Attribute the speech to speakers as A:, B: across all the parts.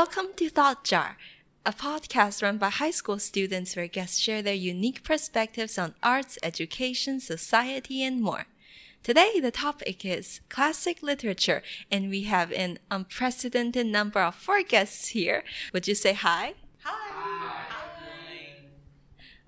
A: Welcome to Thought Jar, a podcast run by high school students where guests share their unique perspectives on arts, education, society, and more. Today, the topic is classic literature, and we have an unprecedented number of four guests here. Would you say hi? Hi. hi.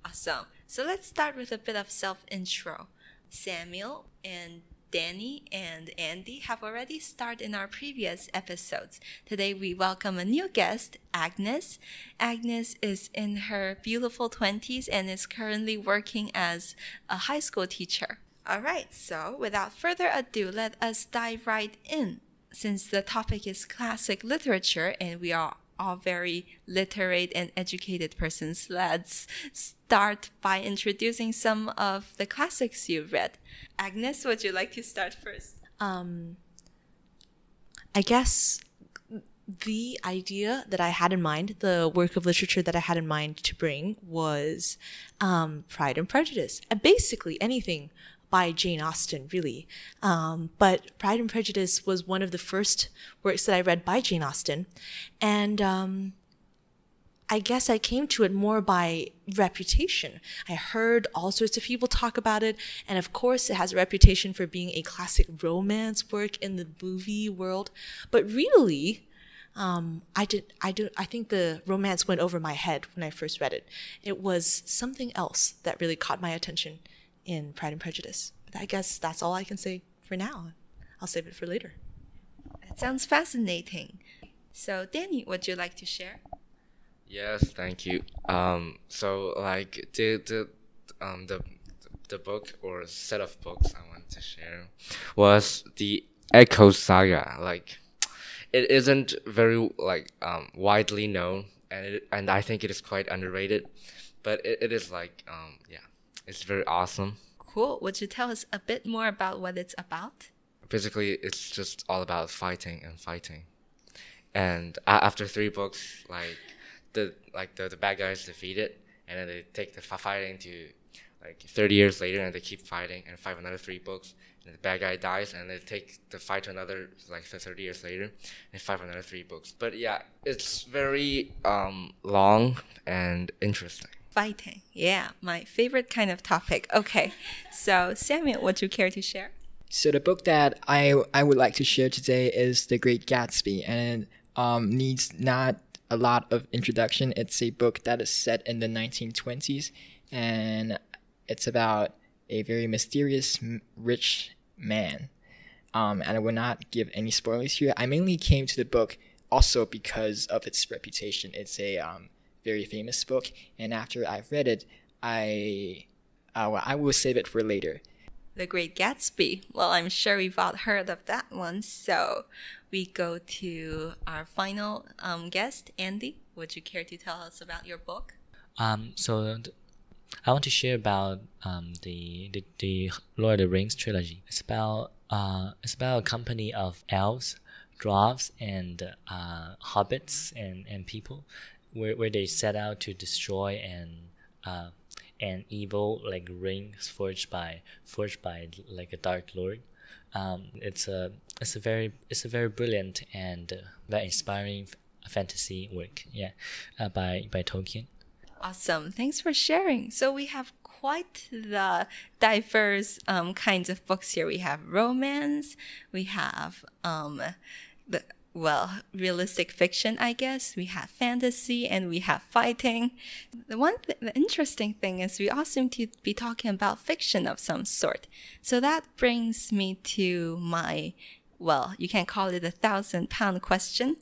A: Awesome. So let's start with a bit of self intro. Samuel and Danny and Andy have already starred in our previous episodes. Today we welcome a new guest, Agnes. Agnes is in her beautiful 20s and is currently working as a high school teacher. All right, so without further ado, let us dive right in. Since the topic is classic literature and we are all very literate and educated persons, let's start by introducing some of the classics you've read. Agnes, would you like to start first? Um,
B: I guess the idea that I had in mind, the work of literature that I had in mind to bring was um, Pride and Prejudice, and basically anything by Jane Austen, really. Um, but Pride and Prejudice was one of the first works that I read by Jane Austen. And um, I guess I came to it more by reputation. I heard all sorts of people talk about it. And of course, it has a reputation for being a classic romance work in the movie world. But really, um, I did. I do. I think the romance went over my head when I first read it. It was something else that really caught my attention in Pride and Prejudice. But I guess that's all I can say for now. I'll save it for later.
A: That sounds fascinating. So, Danny, would you like to share?
C: Yes, thank you. Um, so, like the the um the the book or set of books I want to share was the Echo Saga. Like, it isn't very like um widely known, and it, and I think it is quite underrated. But it, it is like um yeah it's very awesome.
A: Cool. Would you tell us a bit more about what it's about?
C: Basically, it's just all about fighting and fighting. And after three books, like the like the, the bad guys defeated, and then they take the fighting to like 30 years later, and they keep fighting and fight another three books. And the bad guy dies, and they take the fight to another like 30 years later, and fight another three books. But yeah, it's very um, long and interesting.
A: Fighting. Yeah, my favorite kind of topic. Okay. So, Samuel, would you care to share?
D: So, the book that I, I would like to share today is The Great Gatsby, and um, needs not a lot of introduction. It's a book that is set in the 1920s, and it's about a very mysterious rich man. Um, and I will not give any spoilers here. I mainly came to the book also because of its reputation. It's a um, very famous book, and after I've read it, I uh, well, I will save it for later.
A: The Great Gatsby. Well, I'm sure we've all heard of that one. So we go to our final um, guest, Andy. Would you care to tell us about your book?
E: Um, so I want to share about um, the, the the Lord of the Rings trilogy. It's about uh, it's about a company of elves, dwarves, and uh, hobbits and, and people where, where they set out to destroy an uh, an evil like rings forged by forged by like a dark lord. Um, it's a it's a very it's a very brilliant and uh, very inspiring fantasy work. Yeah, uh, by by Tolkien.
A: Awesome! Thanks for sharing. So we have quite the diverse um, kinds of books here. We have romance. We have um, the well, realistic fiction, I guess. We have fantasy and we have fighting. The one, th- the interesting thing is we all seem to be talking about fiction of some sort. So that brings me to my, well, you can call it a thousand pound question.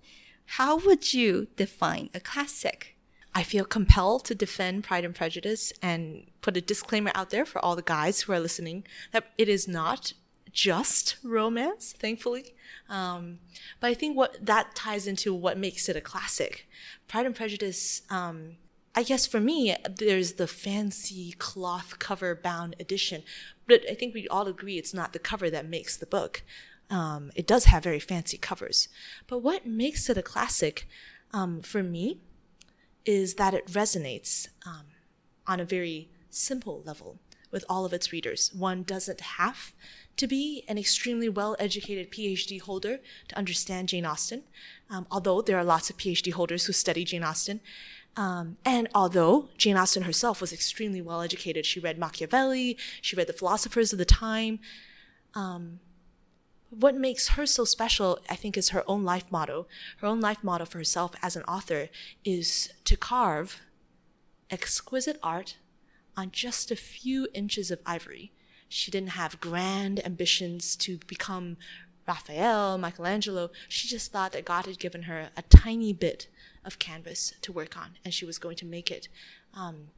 A: How would you define a classic?
B: I feel compelled to defend Pride and Prejudice and put a disclaimer out there for all the guys who are listening that it is not just romance, thankfully. Um, but I think what that ties into what makes it a classic. Pride and Prejudice, um, I guess for me, there's the fancy cloth cover bound edition, but I think we all agree it's not the cover that makes the book. Um, it does have very fancy covers. But what makes it a classic um, for me is that it resonates um, on a very simple level with all of its readers. One doesn't have to be an extremely well educated PhD holder to understand Jane Austen, um, although there are lots of PhD holders who study Jane Austen. Um, and although Jane Austen herself was extremely well educated, she read Machiavelli, she read the philosophers of the time. Um, what makes her so special, I think, is her own life motto. Her own life motto for herself as an author is to carve exquisite art on just a few inches of ivory. She didn't have grand ambitions to become Raphael, Michelangelo. She just thought that God had given her a tiny bit of canvas to work on, and she was going to make it um,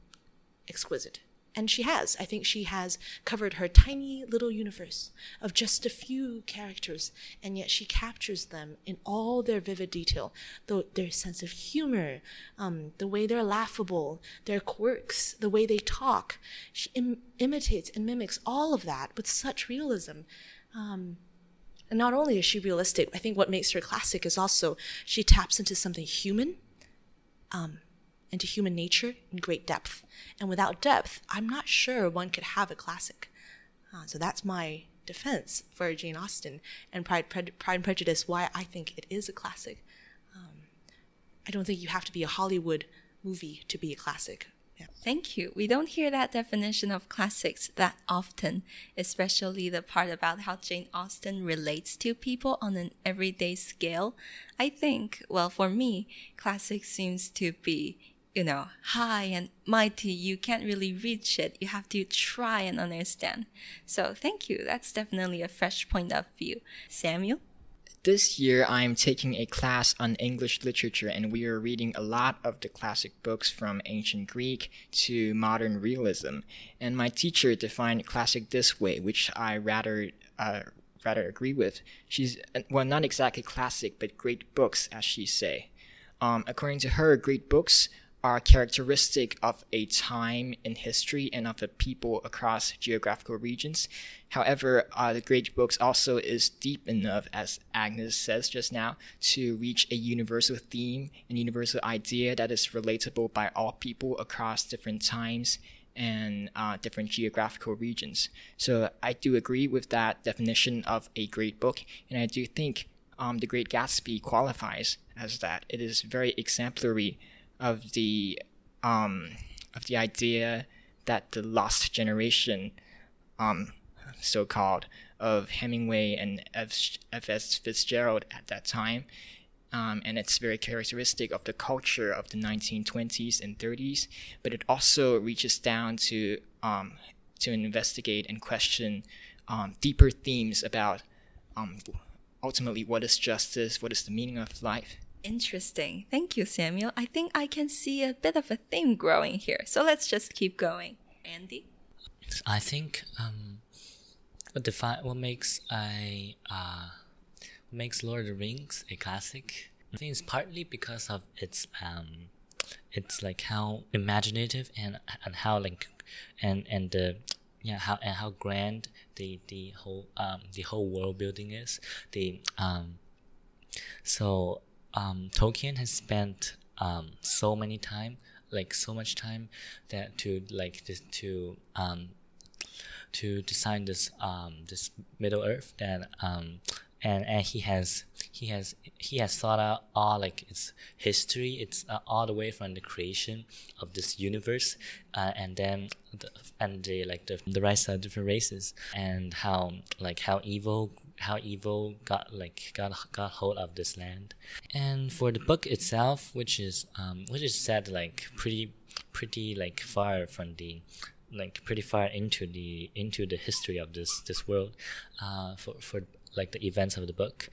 B: exquisite. And she has. I think she has covered her tiny little universe of just a few characters, and yet she captures them in all their vivid detail. The, their sense of humor, um, the way they're laughable, their quirks, the way they talk. She Im- imitates and mimics all of that with such realism. Um, and not only is she realistic, I think what makes her classic is also she taps into something human, um, into human nature in great depth. And without depth, I'm not sure one could have a classic. Uh, so that's my defense for Jane Austen and Pride, Pride and Prejudice, why I think it is a classic. Um, I don't think you have to be a Hollywood movie to be a classic. Yeah.
A: Thank you. We don't hear that definition of classics that often, especially the part about how Jane Austen relates to people on an everyday scale. I think, well, for me, classic seems to be, you know, high and mighty. You can't really reach it. You have to try and understand. So thank you. That's definitely a fresh point of view. Samuel?
D: This year, I'm taking a class on English literature, and we are reading a lot of the classic books from ancient Greek to modern realism. And my teacher defined classic this way, which I rather uh, rather agree with. She's well, not exactly classic, but great books, as she say. Um, according to her, great books are characteristic of a time in history and of a people across geographical regions. However, uh, the great books also is deep enough, as Agnes says just now, to reach a universal theme and universal idea that is relatable by all people across different times and uh, different geographical regions. So I do agree with that definition of a great book, and I do think um, The Great Gatsby qualifies as that. It is very exemplary of the um, of the idea that the lost generation, um, so called, of Hemingway and F.S. Fitzgerald at that time. Um, and it's very characteristic of the culture of the 1920s and 30s, but it also reaches down to um, to investigate and question um, deeper themes about um, ultimately what is justice, what is the meaning of life.
A: Interesting. Thank you, Samuel. I think I can see a bit of a theme growing here. So let's just keep going. Andy?
E: I think um, what define what makes a uh, makes Lord of the Rings a classic. I think it's partly because of its um, it's like how imaginative and and how like and and the yeah how and how grand the the whole um the whole world building is the um so um, Tolkien has spent um, so many time, like so much time, that to like this, to um, to design this um, this Middle Earth that um, and and he has he has he has thought out all like its history. It's uh, all the way from the creation of this universe uh, and then the, and the like the, the rise of different races and how like how evil how evil got like got got hold of this land. And for the book itself which is um which is set like pretty pretty like far from the like pretty far into the into the history of this this world uh for for like the events of the book.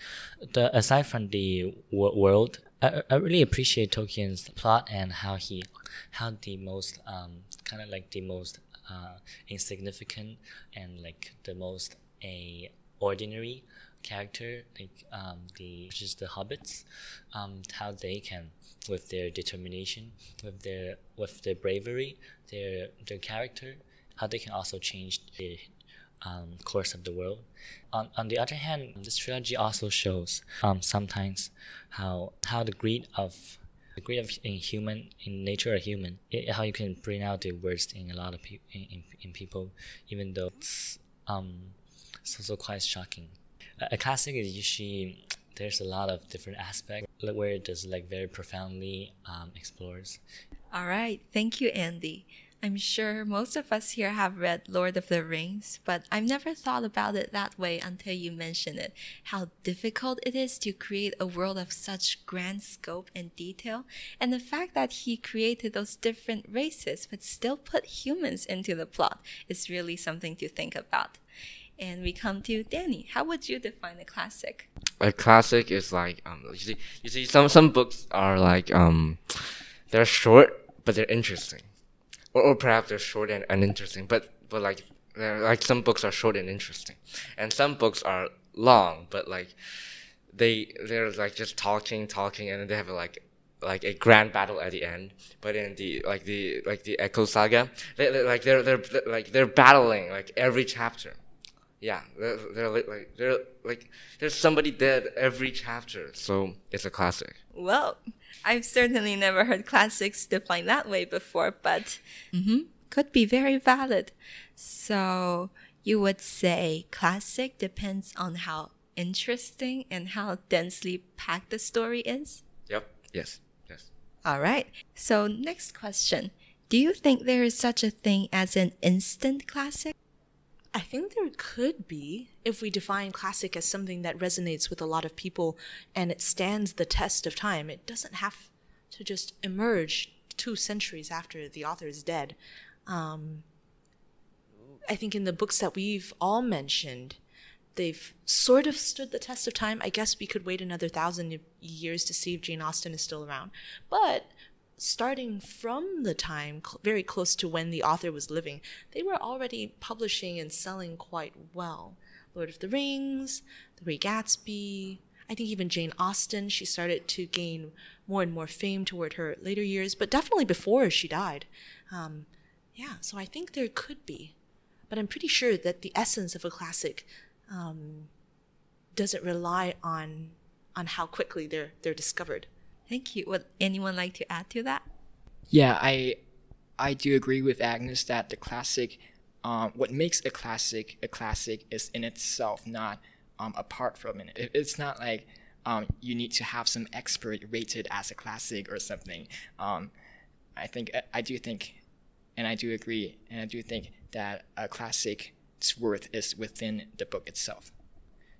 E: The aside from the world I, I really appreciate Tolkien's plot and how he how the most um kind of like the most uh insignificant and like the most a ordinary character, like um, the which is the hobbits, um, how they can, with their determination, with their with their bravery, their their character, how they can also change the um, course of the world. On on the other hand, this trilogy also shows um, sometimes how how the greed of the greed of in human in nature or human, it, how you can bring out the worst in a lot of people in, in, in people, even though it's um it's also quite shocking. A, classic is usually there's a lot of different aspects where it does like very profoundly um, explores.
A: All right, thank you, Andy. I'm sure most of us here have read Lord of the Rings, but I've never thought about it that way until you mentioned it. How difficult it is to create a world of such grand scope and detail, and the fact that he created those different races but still put humans into the plot is really something to think about. And we come to Danny. How would you define a classic?
C: A classic is like um you see you see some some books are like um they're short but they're interesting. Or, or perhaps they're short and uninteresting, but but like they're like some books are short and interesting. And some books are long but like they they're like just talking, talking and then they have like like a grand battle at the end. But in the like the like the Echo Saga, they, they like they're they're like they're battling like every chapter. Yeah, they're, they're like, like they're like there's somebody dead every chapter, so it's a classic.
A: Well, I've certainly never heard classics defined that way before, but mhm, could be very valid. So you would say classic depends on how interesting and how densely packed the story is?
C: Yep. Yes. Yes.
A: All right. So, next question Do you think there is such a thing as an instant classic?
B: I think there could be if we define classic as something that resonates with a lot of people and it stands the test of time. It doesn't have to just emerge two centuries after the author is dead. Um, I think in the books that we've all mentioned, they've sort of stood the test of time. I guess we could wait another thousand years to see if Jane Austen is still around. But starting from the time cl- very close to when the author was living, they were already publishing and selling quite well. Lord of the Rings, The Great Gatsby, I think even Jane Austen, she started to gain more and more fame toward her later years, but definitely before she died. Um, yeah, so I think there could be. But I'm pretty sure that the essence of a classic um, doesn't rely on on how quickly they're they're discovered.
A: Thank you. Would anyone like to add to that?
D: Yeah, I I do agree with Agnes that the classic, um, what makes a classic a classic is in itself, not um, apart from it. It- It's not like um, you need to have some expert rated as a classic or something. Um, I think I do think, and I do agree, and I do think that a classic's worth is within the book itself.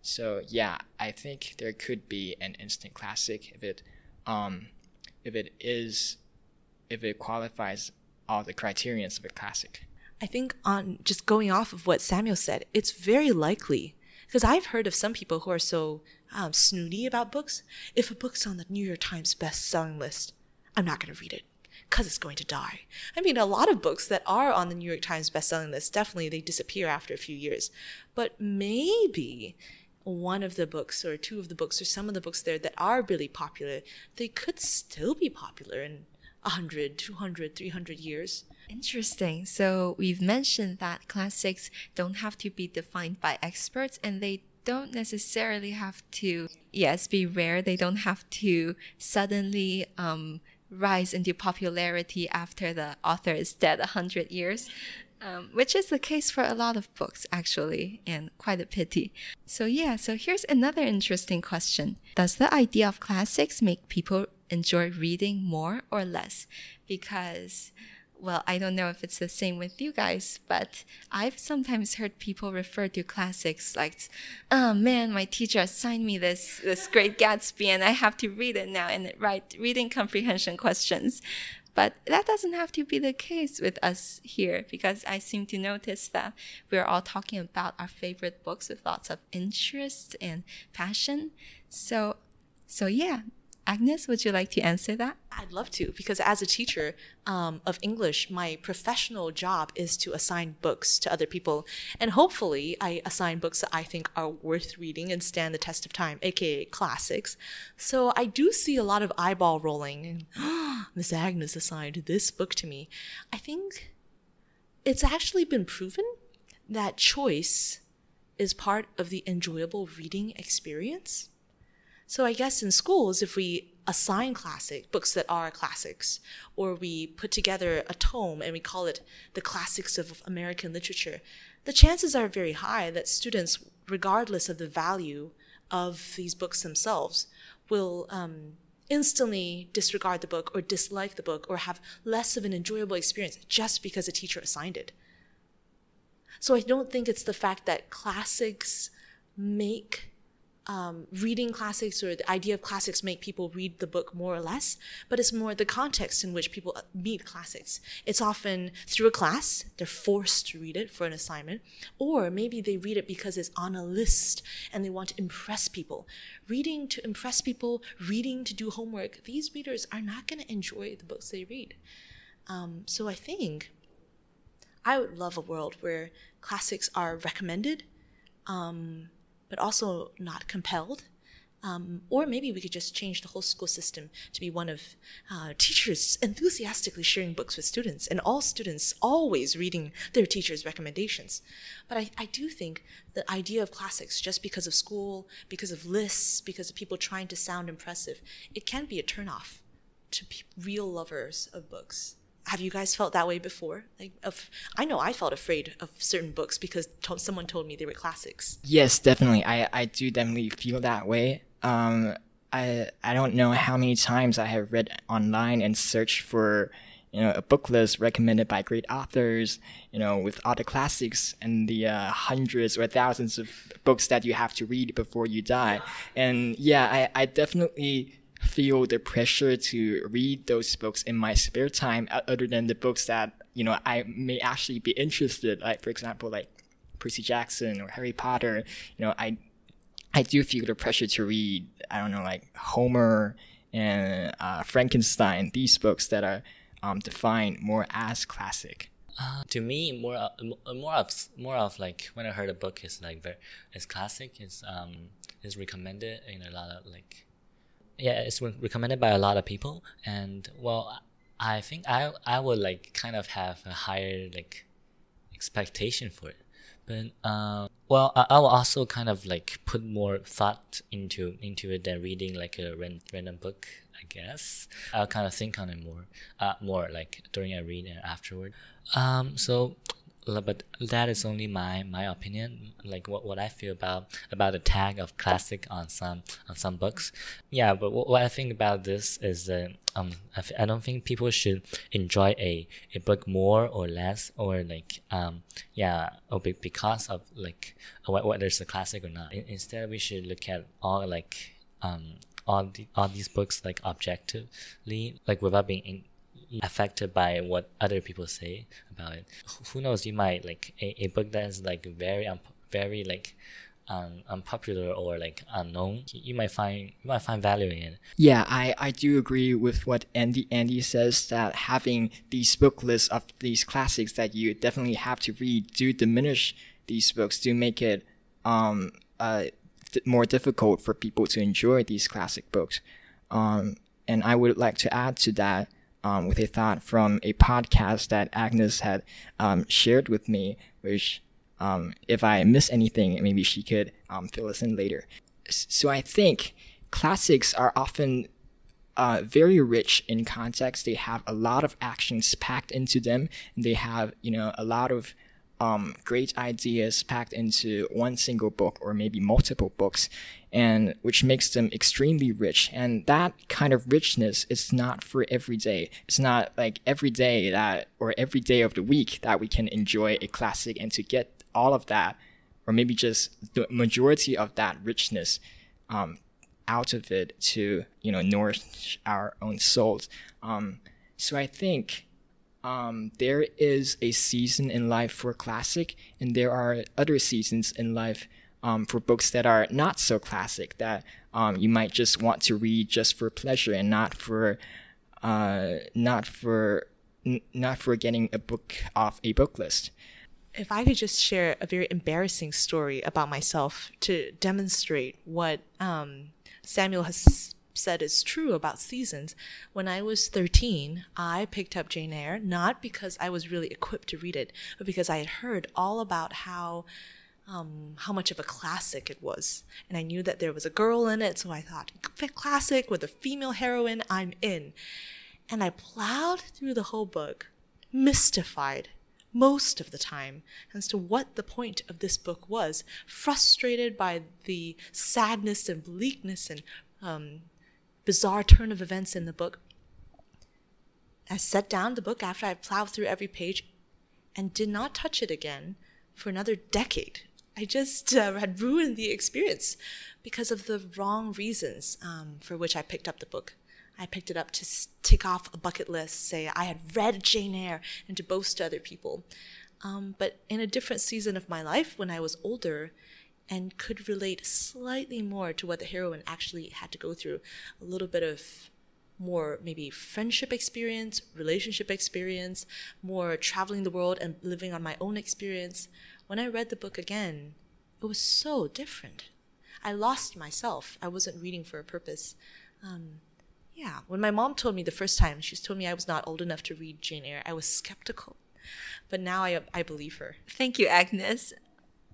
D: So yeah, I think there could be an instant classic if it, um, if it is, if it qualifies all the criterions of a classic.
B: I think on just going off of what Samuel said, it's very likely because I've heard of some people who are so um, snooty about books. If a book's on the New York Times best-selling list, I'm not going to read it because it's going to die. I mean, a lot of books that are on the New York Times best-selling list definitely they disappear after a few years, but maybe one of the books or two of the books or some of the books there that are really popular, they could still be popular in 100, 200, 300 years.
A: Interesting. So we've mentioned that classics don't have to be defined by experts and they don't necessarily have to, yes, be rare. They don't have to suddenly um, rise into popularity after the author is dead a hundred years. Um, which is the case for a lot of books, actually, and quite a pity. So, yeah, so here's another interesting question Does the idea of classics make people enjoy reading more or less? Because well, I don't know if it's the same with you guys, but I've sometimes heard people refer to classics like, "Oh man, my teacher assigned me this this Great Gatsby, and I have to read it now and write reading comprehension questions." But that doesn't have to be the case with us here because I seem to notice that we're all talking about our favorite books with lots of interest and passion. So, so yeah, Agnes, would you like to answer that?
B: I'd love to, because as a teacher um, of English, my professional job is to assign books to other people. And hopefully, I assign books that I think are worth reading and stand the test of time, aka classics. So I do see a lot of eyeball rolling. Miss Agnes assigned this book to me. I think it's actually been proven that choice is part of the enjoyable reading experience. So I guess in schools, if we assign classic books that are classics, or we put together a tome and we call it the classics of American literature, the chances are very high that students regardless of the value of these books themselves, will um, instantly disregard the book or dislike the book or have less of an enjoyable experience just because a teacher assigned it. So I don't think it's the fact that classics make um, reading classics or the idea of classics make people read the book more or less, but it's more the context in which people uh, meet classics. It's often through a class, they're forced to read it for an assignment, or maybe they read it because it's on a list and they want to impress people. Reading to impress people, reading to do homework, these readers are not going to enjoy the books they read. Um, so I think I would love a world where classics are recommended. Um, but also not compelled. Um, or maybe we could just change the whole school system to be one of uh, teachers enthusiastically sharing books with students and all students always reading their teachers' recommendations. But I, I do think the idea of classics, just because of school, because of lists, because of people trying to sound impressive, it can be a turnoff to real lovers of books have you guys felt that way before? Like, of I know I felt afraid of certain books because someone told me they were classics.
D: Yes, definitely. I, I do definitely feel that way. Um, I I don't know how many times I have read online and searched for you know a book list recommended by great authors. You know, with all the classics and the uh, hundreds or thousands of books that you have to read before you die. And yeah, I I definitely feel the pressure to read those books in my spare time other than the books that you know I may actually be interested like for example like Percy Jackson or Harry Potter you know I I do feel the pressure to read I don't know like Homer and uh, Frankenstein these books that are um, defined more as classic.
E: Uh, to me, more uh, more of more of like when I heard a book is like very is classic is um is recommended in a lot of like yeah, it's re- recommended by a lot of people, and well, I think I I would like kind of have a higher like expectation for it, but uh, well, I, I will also kind of like put more thought into into it than reading like a ran- random book. I guess I'll kind of think on it more, uh, more like during a read and afterward. Um, so but that is only my my opinion like what, what i feel about about the tag of classic on some on some books. Yeah but what, what i think about this is that um I f- I don't think people should enjoy a a book more or less or like um yeah or be, because of like whether it's a classic or not. In, instead we should look at all like um all the all these books like objectively like without being in, affected by what other people say about it. Who knows? You might like a, a book that is like very un- very like um, unpopular or like unknown. You might find you might find value in it.
D: Yeah, I, I do agree with what Andy Andy says that having these book lists of these classics that you definitely have to read do diminish these books, do make it um uh more difficult for people to enjoy these classic books. Um, and I would like to add to that um, with a thought from a podcast that Agnes had um, shared with me, which um, if I miss anything, maybe she could um, fill us in later. So I think classics are often uh, very rich in context. They have a lot of actions packed into them, and they have you know a lot of um, great ideas packed into one single book or maybe multiple books, and which makes them extremely rich. And that kind of richness is not for every day. It's not like every day that or every day of the week that we can enjoy a classic and to get all of that, or maybe just the majority of that richness um, out of it to you know nourish our own souls. Um, so I think um, there is a season in life for classic, and there are other seasons in life um, for books that are not so classic that um, you might just want to read just for pleasure and not for uh, not for n- not for getting a book off a book list.
B: If I could just share a very embarrassing story about myself to demonstrate what um, Samuel has said is true about seasons. When I was 13, I picked up Jane Eyre, not because I was really equipped to read it, but because I had heard all about how. Um, how much of a classic it was. And I knew that there was a girl in it, so I thought, classic with a female heroine, I'm in. And I plowed through the whole book, mystified, most of the time as to what the point of this book was, frustrated by the sadness and bleakness and um, bizarre turn of events in the book. I set down the book after I plowed through every page and did not touch it again for another decade. I just uh, had ruined the experience because of the wrong reasons um, for which I picked up the book. I picked it up to tick off a bucket list, say I had read Jane Eyre, and to boast to other people. Um, but in a different season of my life, when I was older and could relate slightly more to what the heroine actually had to go through, a little bit of more maybe friendship experience, relationship experience, more traveling the world and living on my own experience, when I read the book again, it was so different. I lost myself. I wasn't reading for a purpose. Um, yeah, when my mom told me the first time, she's told me I was not old enough to read Jane Eyre, I was skeptical. But now I, I believe her.
A: Thank you, Agnes.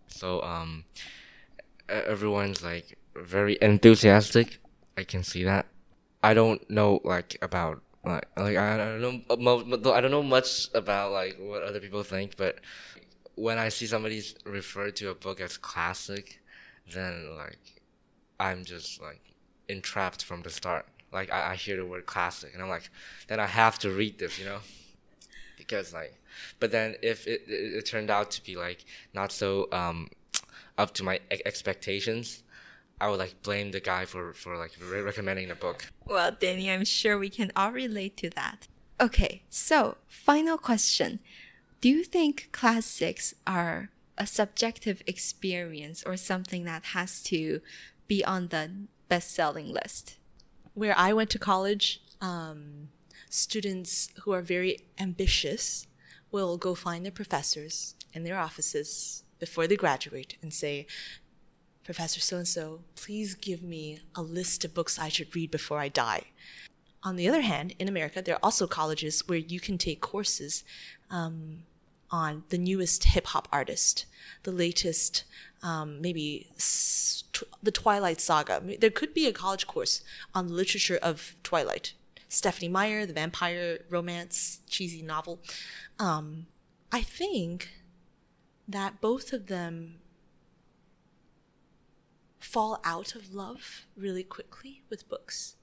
C: So um, everyone's like very enthusiastic. I can see that. I don't know like about like like I don't know I don't know much about like what other people think, but when I see somebody's refer to a book as classic, then like I'm just like entrapped from the start. Like I, I hear the word classic and I'm like, then I have to read this, you know, because like, but then if it, it, it turned out to be like not so um up to my expectations, I would like blame the guy for for like re recommending the book.
A: Well, Danny, I'm sure we can all relate to that. Okay, so final question. Do you think classics are a subjective experience or something that has to be on the best selling list?
B: Where I went to college, um, students who are very ambitious will go find their professors in their offices before they graduate and say, Professor so and so, please give me a list of books I should read before I die. On the other hand, in America, there are also colleges where you can take courses um, on the newest hip hop artist, the latest, um, maybe the Twilight Saga. There could be a college course on the literature of Twilight. Stephenie Meyer, the vampire romance, cheesy novel. Um, I think that both of them fall out of love really quickly with books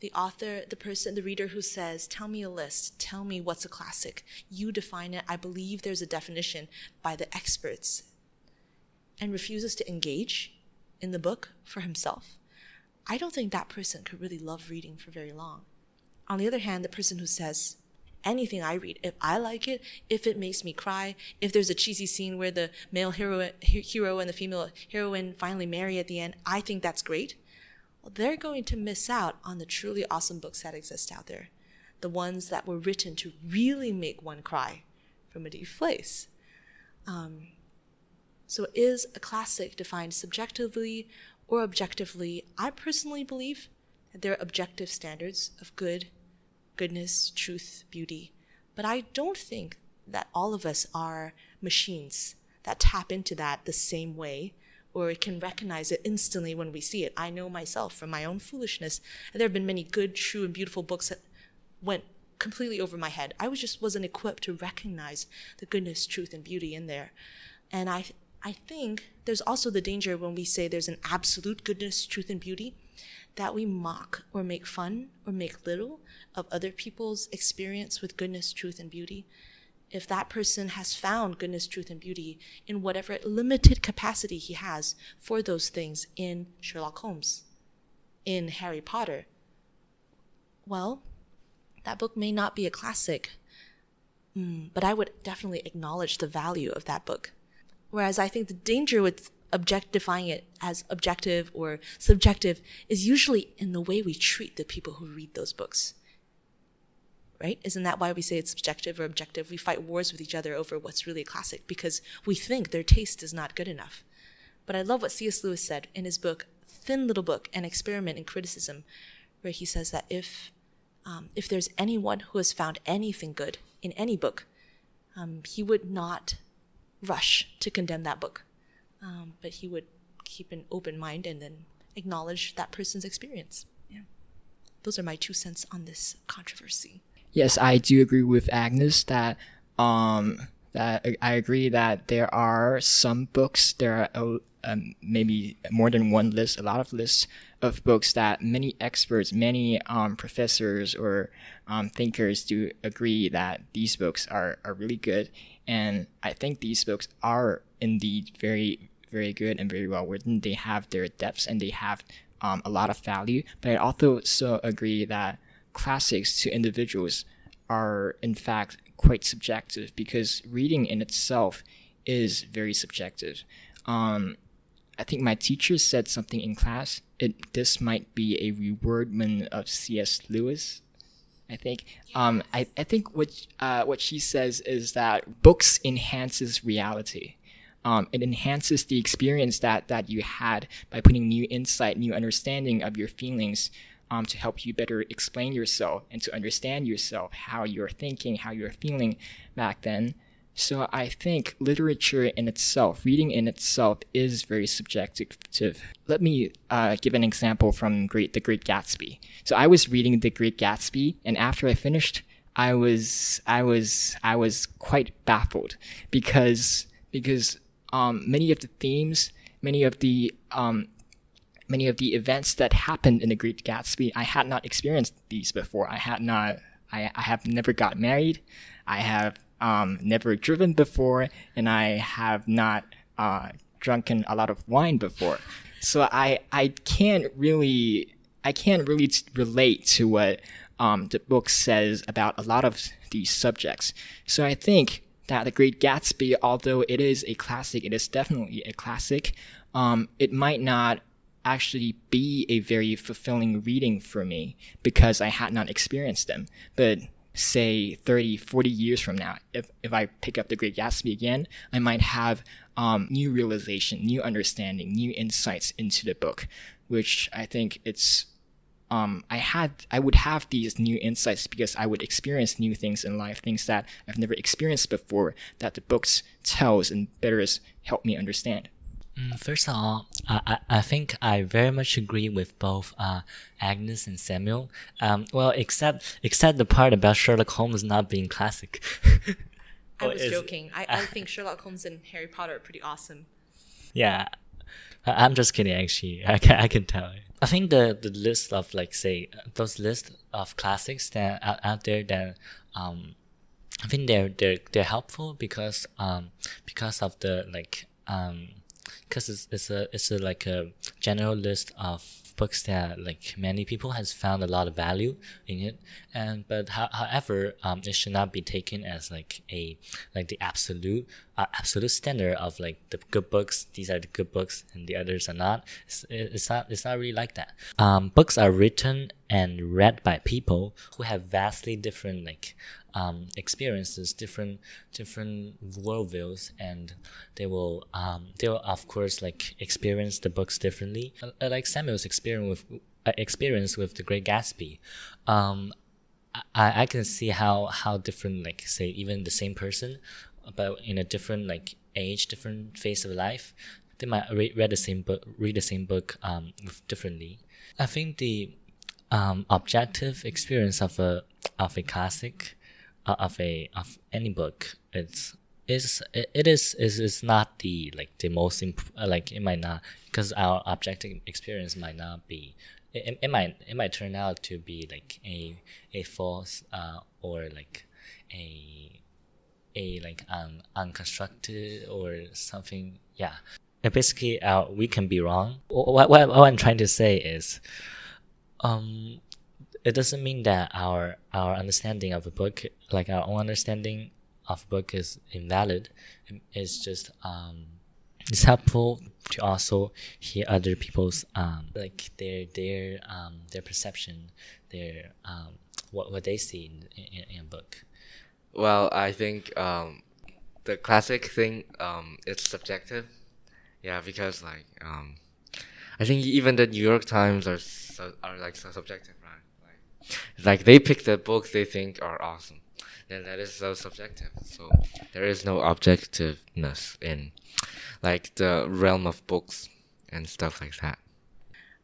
B: the author, the person, the reader who says, Tell me a list, tell me what's a classic. You define it. I believe there's a definition by the experts, and refuses to engage in the book for himself. I don't think that person could really love reading for very long. On the other hand, the person who says, anything I read, if I like it, if it makes me cry, if there's a cheesy scene where the male hero, hero and the female heroine finally marry at the end, I think that's great well, they're going to miss out on the truly awesome books that exist out there. The ones that were written to really make one cry from a deep place. Um, so, is a classic defined subjectively or objectively? I personally believe that there are objective standards of good, goodness, truth, beauty. But I don't think that all of us are machines that tap into that the same way or can recognize it instantly when we see it. I know myself from my own foolishness. There have been many good, true, and beautiful books that went completely over my head. I was just wasn't equipped to recognize the goodness, truth, and beauty in there. And I, I think there's also the danger when we say there's an absolute goodness, truth, and beauty that we mock or make fun or make little of other people's experience with goodness, truth, and beauty if that person has found goodness, truth, and beauty in whatever limited capacity he has for those things in Sherlock Holmes, in Harry Potter, well, that book may not be a classic, mm, but I would definitely acknowledge the value of that book. Whereas I think the danger with objectifying it as objective or subjective is usually in the way we treat the people who read those books right? Isn't that why we say it's subjective or objective? We fight wars with each other over what's really a classic because we think their taste is not good enough. But I love what C.S. Lewis said in his book, thin little book, An Experiment in Criticism, where he says that if um, if there's anyone who has found anything good in any book, um, he would not rush to condemn that book, um, but he would keep an open mind and then acknowledge that person's experience. Yeah, those are my two cents on this controversy
D: yes, I do agree with Agnes that um, that I agree that there are some books, there are um, maybe more than one list, a lot of lists of books that many experts, many um, professors or um, thinkers do agree that these books are, are really good. And I think these books are indeed very, very good and very well written. They have their depths and they have um, a lot of value. But I also so agree that classics to individuals are in fact quite subjective because reading in itself is very subjective. Um, I think my teacher said something in class. It this might be a rewordment of C.S. Lewis. I think. Um, I, I think what uh, what she says is that books enhances reality. Um, it enhances the experience that that you had by putting new insight, new understanding of your feelings um, to help you better explain yourself and to understand yourself, how you're thinking, how you're feeling back then. So I think literature in itself, reading in itself, is very subjective. Let me uh, give an example from Great The Great Gatsby. So I was reading The Great Gatsby, and after I finished, I was I was I was quite baffled because because um, many of the themes, many of the um, many of the events that happened in The Great Gatsby, I had not experienced these before. I had not. I, I have never got married. I have um, never driven before, and I have not uh, drunken a lot of wine before. So I I can't really I can't really relate to what um, the book says about a lot of these subjects. So I think that The Great Gatsby, although it is a classic, it is definitely a classic. Um, it might not actually be a very fulfilling reading for me because I had not experienced them. But say 30, 40 years from now, if, if I pick up The Great Gatsby again, I might have um, new realization, new understanding, new insights into the book, which I think it's um, I had I would have these new insights because I would experience new things in life, things that I've never experienced before that the books tells and better help me understand.
E: Mm, first of all, I, I think I very much agree with both uh, Agnes and Samuel. Um, well, except except the part about Sherlock Holmes not being classic.
B: I was joking. I, I think Sherlock Holmes and Harry Potter are pretty awesome.
E: Yeah, I, I'm just kidding. Actually, I can I can tell. I think the the list of like say those list of classics that out, out there that um I think they're they're they're helpful because um because of the like um because it's, it's a it's a like a general list of books that like many people has found a lot of value in it. And but ho- however um, it should not be taken as like a like the absolute uh, absolute standard of like the good books these are the good books and the others are not. It's, it's not it's not really like that. Um, books are written and read by people who have vastly different like um, experiences, different different worldviews, and they will um, they will of course like experience the books differently. Uh, like Samuel's experience with uh, experience with The Great Gatsby, um, I I can see how how different like say even the same person, but in a different like age, different phase of life, they might read, read the same book, read the same book um, differently. I think the um, objective experience of a of a classic of a of any book. It's is it, is is is not the like the most imp- uh, like it might not because our objective experience might not be it, it might it might turn out to be like a a false uh or like a a like un, unconstructed or something yeah. And basically uh, we can be wrong. What, what, what i'm trying to say is um it doesn't mean that our our understanding of a book, like our own understanding of a book, is invalid. It's just um, it's helpful to also hear other people's um, like their their um, their perception, their um, what what they see in, in, in a book.
C: Well, I think um, the classic thing um, it's subjective. Yeah, because like um, I think even the New York Times are are like so subjective like they pick the books they think are awesome. Then that is so subjective. So there is no objectiveness in like the realm of books and stuff like that.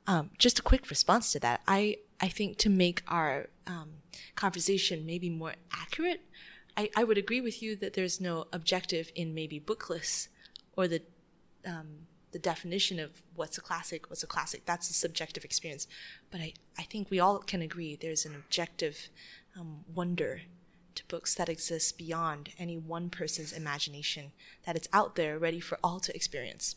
B: Um, just a quick response to that. I I think to make our um, conversation maybe more accurate, I, I would agree with you that there's no objective in maybe book lists or the um, the definition of what's a classic, what's a classic. That's a subjective experience. But I, I think we all can agree there's an objective um, wonder to books that exists beyond any one person's imagination, that it's out there ready for all to experience.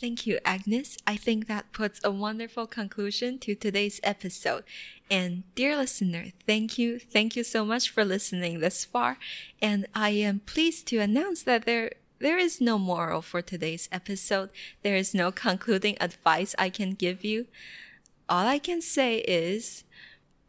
A: Thank you, Agnes. I think that puts a wonderful conclusion to today's episode. And dear listener, thank you. Thank you so much for listening this far. And I am pleased to announce that there there is no moral for today's episode. There is no concluding advice I can give you. All I can say is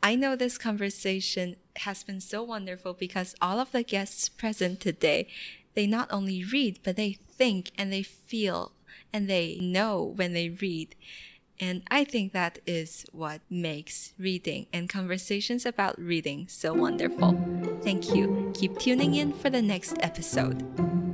A: I know this conversation has been so wonderful because all of the guests present today, they not only read, but they think and they feel and they know when they read. And I think that is what makes reading and conversations about reading so wonderful. Thank you. Keep tuning in for the next episode.